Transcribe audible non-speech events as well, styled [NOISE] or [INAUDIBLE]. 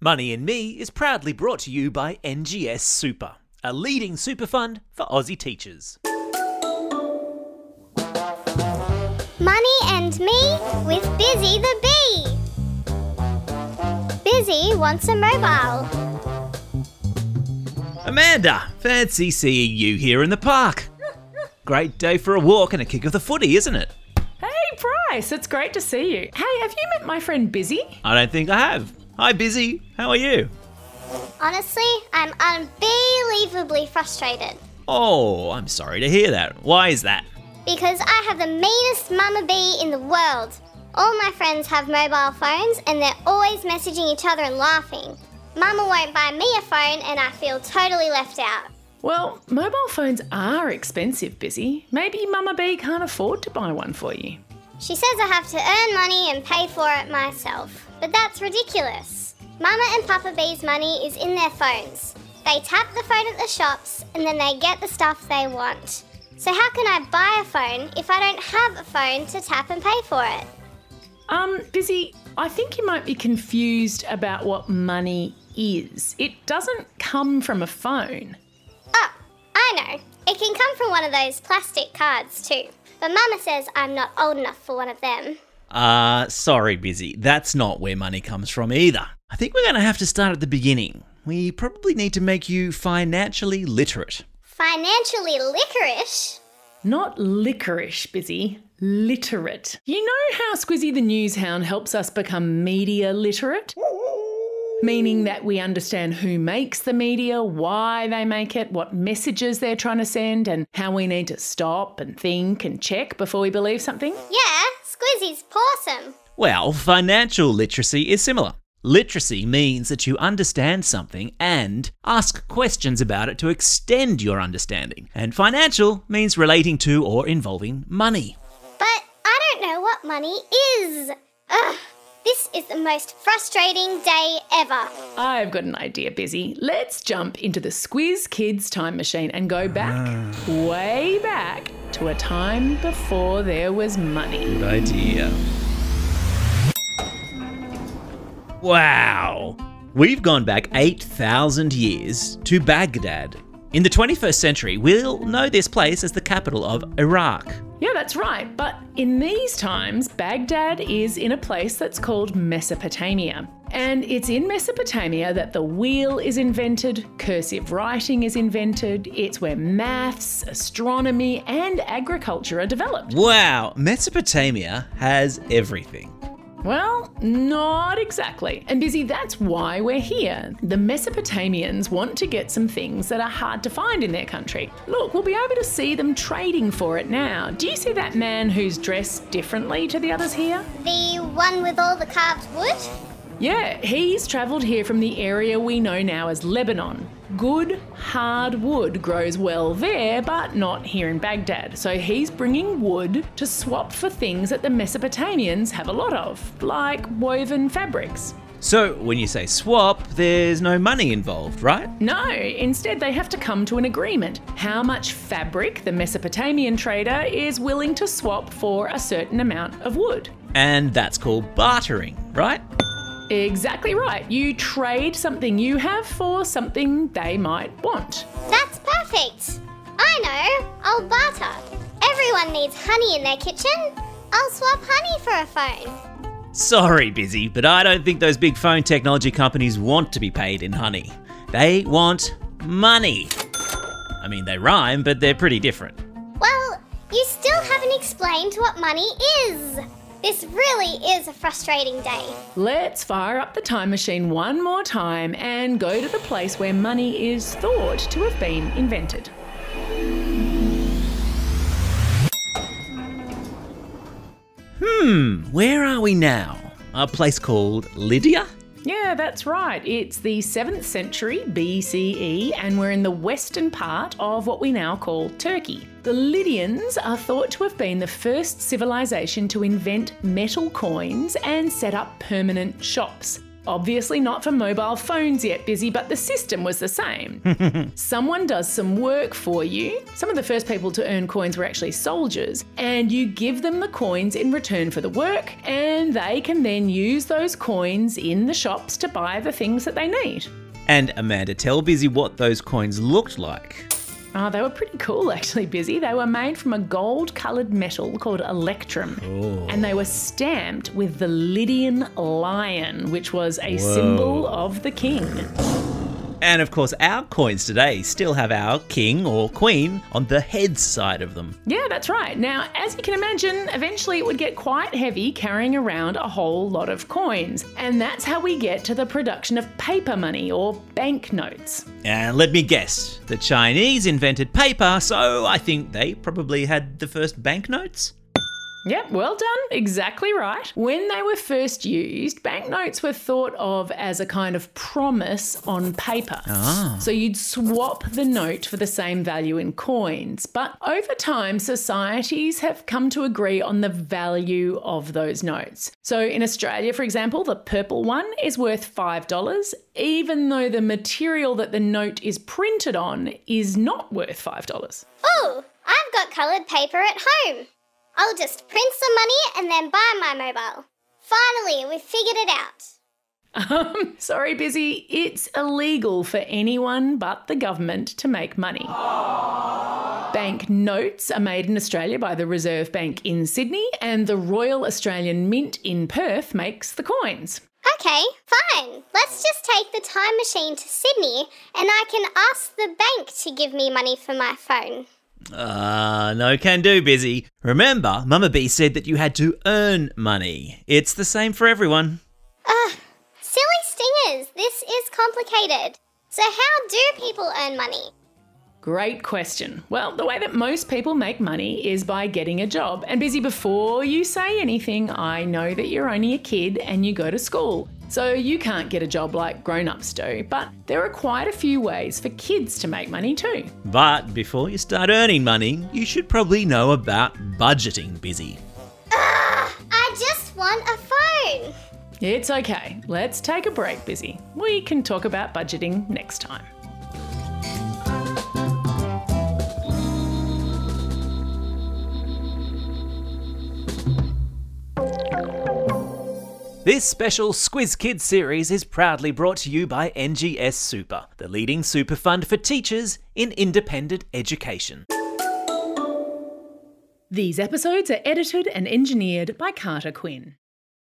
Money and Me is proudly brought to you by NGS Super, a leading super fund for Aussie teachers. Money and Me with Biz-E the Bee. Biz-E wants a mobile. Amanda, fancy seeing you here in the park. Great day for a walk and a kick of the footy, isn't it? Hey, Bryce, it's great to see you. Hey, have you met my friend Biz-E? I don't think I have. Hi, Biz-E. How are you? Honestly, I'm unbelievably frustrated Oh, I'm sorry to hear that. Why is that? because I have the meanest mama bee in the world. All my friends have mobile phones and they're always messaging each other and laughing. Mama won't buy me a phone and I feel totally left out. Well, mobile phones are expensive, Biz-E. Maybe Mama Bee can't afford to buy one for you. She says I have to earn money and pay for it myself. But that's ridiculous. Mama and Papa Bee's money is in their phones. They tap the phone at the shops and then they get the stuff they want. So, how can I buy a phone if I don't have a phone to tap and pay for it? Um, Biz-E, I think you might be confused about what money is. It doesn't come from a phone. Oh, I know. It can come from one of those plastic cards too. But Mama says I'm not old enough for one of them. Uh, sorry, Biz-E. That's not where money comes from either. I think we're going to have to start at the beginning. We probably need to make you financially literate. Financially licorice? Not licorice, Biz-E. Literate. You know how Squizzy the News Hound helps us become media literate? Meaning that we understand who makes the media, why they make it, what messages they're trying to send, and how we need to stop and think and check before we believe something? Yeah, Squizzy's awesome. Well, financial literacy is similar. Literacy means that you understand something and ask questions about it to extend your understanding. And financial means relating to or involving money. But I don't know what money is. Ugh, this is the most frustrating day ever. I've got an idea, Biz-E. Let's jump into the Squiz Kids time machine and go back, ah. way back, to a time before there was money. Good idea. Wow! We've gone back 8,000 years to Baghdad. In the 21st century, we'll know this place as the capital of Iraq. Yeah, that's right. But in these times, Baghdad is in a place that's called Mesopotamia. And it's in Mesopotamia that the wheel is invented, cursive writing is invented, it's where maths, astronomy, and agriculture are developed. Wow, Mesopotamia has everything. Well, not exactly. And Biz-E, that's why we're here. The Mesopotamians want to get some things that are hard to find in their country. Look, we'll be able to see them trading for it now. Do you see that man who's dressed differently to the others here? The one with all the carved wood? Yeah, he's travelled here from the area we know now as Lebanon. Good, hard wood grows well there, but not here in Baghdad. So he's bringing wood to swap for things that the Mesopotamians have a lot of, like woven fabrics. So, when you say swap, there's no money involved, right? No, instead, they have to come to an agreement. How much fabric the Mesopotamian trader is willing to swap for a certain amount of wood. And that's called bartering, right? Exactly right. You trade something you have for something they might want. That's perfect. I know. I'll barter. Everyone needs honey in their kitchen. I'll swap honey for a phone. Sorry, Biz-E, but I don't think those big phone technology companies want to be paid in honey. They want money. I mean, they rhyme, but they're pretty different. Well, you still haven't explained what money is. This really is a frustrating day. Let's fire up the time machine one more time and go to the place where money is thought to have been invented. Hmm, where are we now? A place called Lydia? Yeah, that's right. It's the 7th century BCE, and we're in the western part of what we now call Turkey. The Lydians are thought to have been the first civilization to invent metal coins and set up permanent shops. Obviously, not for mobile phones yet, Biz-E, but the system was the same. [LAUGHS] Someone does some work for you. Some of the first people to earn coins were actually soldiers, and you give them the coins in return for the work, and they can then use those coins in the shops to buy the things that they need. And Amanda, tell Busy what those coins looked like. Oh, they were pretty cool, [LAUGHS] actually, Biz-E. They were made from a gold coloured metal called electrum. Oh. And they were stamped with the Lydian lion, which was a symbol of the king. And of course, our coins today still have our king or queen on the head side of them. Yeah, that's right. Now, as you can imagine, eventually it would get quite heavy carrying around a whole lot of coins. And that's how we get to the production of paper money or banknotes. And let me guess, the Chinese invented paper, so I think they probably had the first banknotes? Yep, well done. Exactly right. When they were first used, banknotes were thought of as a kind of promise on paper. Ah. So you'd swap the note for the same value in coins. But over time, societies have come to agree on the value of those notes. So in Australia, for example, the purple one is worth $5, even though the material that the note is printed on is not worth $5. Oh, I've got coloured paper at home. I'll just print some money and then buy my mobile. Finally, we've figured it out. Um, [LAUGHS] sorry, Biz-E. It's illegal for anyone but the government to make money. Bank notes are made in Australia by the Reserve Bank in Sydney, and the Royal Australian Mint in Perth makes the coins. Okay, fine. Let's just take the time machine to Sydney and I can ask the bank to give me money for my phone. Ah, no can do, Biz-E. Remember, Mama Bee said that you had to earn money. It's the same for everyone. Ugh, silly stingers, this is complicated. So, how do people earn money? Great question. Well, the way that most people make money is by getting a job. And Biz-E, before you say anything, I know that you're only a kid and you go to school. So you can't get a job like grown ups do, but there are quite a few ways for kids to make money too. But before you start earning money, you should probably know about budgeting, Biz-E. Ugh, I just want a phone. It's okay. Let's take a break, Biz-E. We can talk about budgeting next time. This special Squiz Kids series is proudly brought to you by NGS Super, the leading super fund for teachers in independent education. These episodes are edited and engineered by Carter Quinn.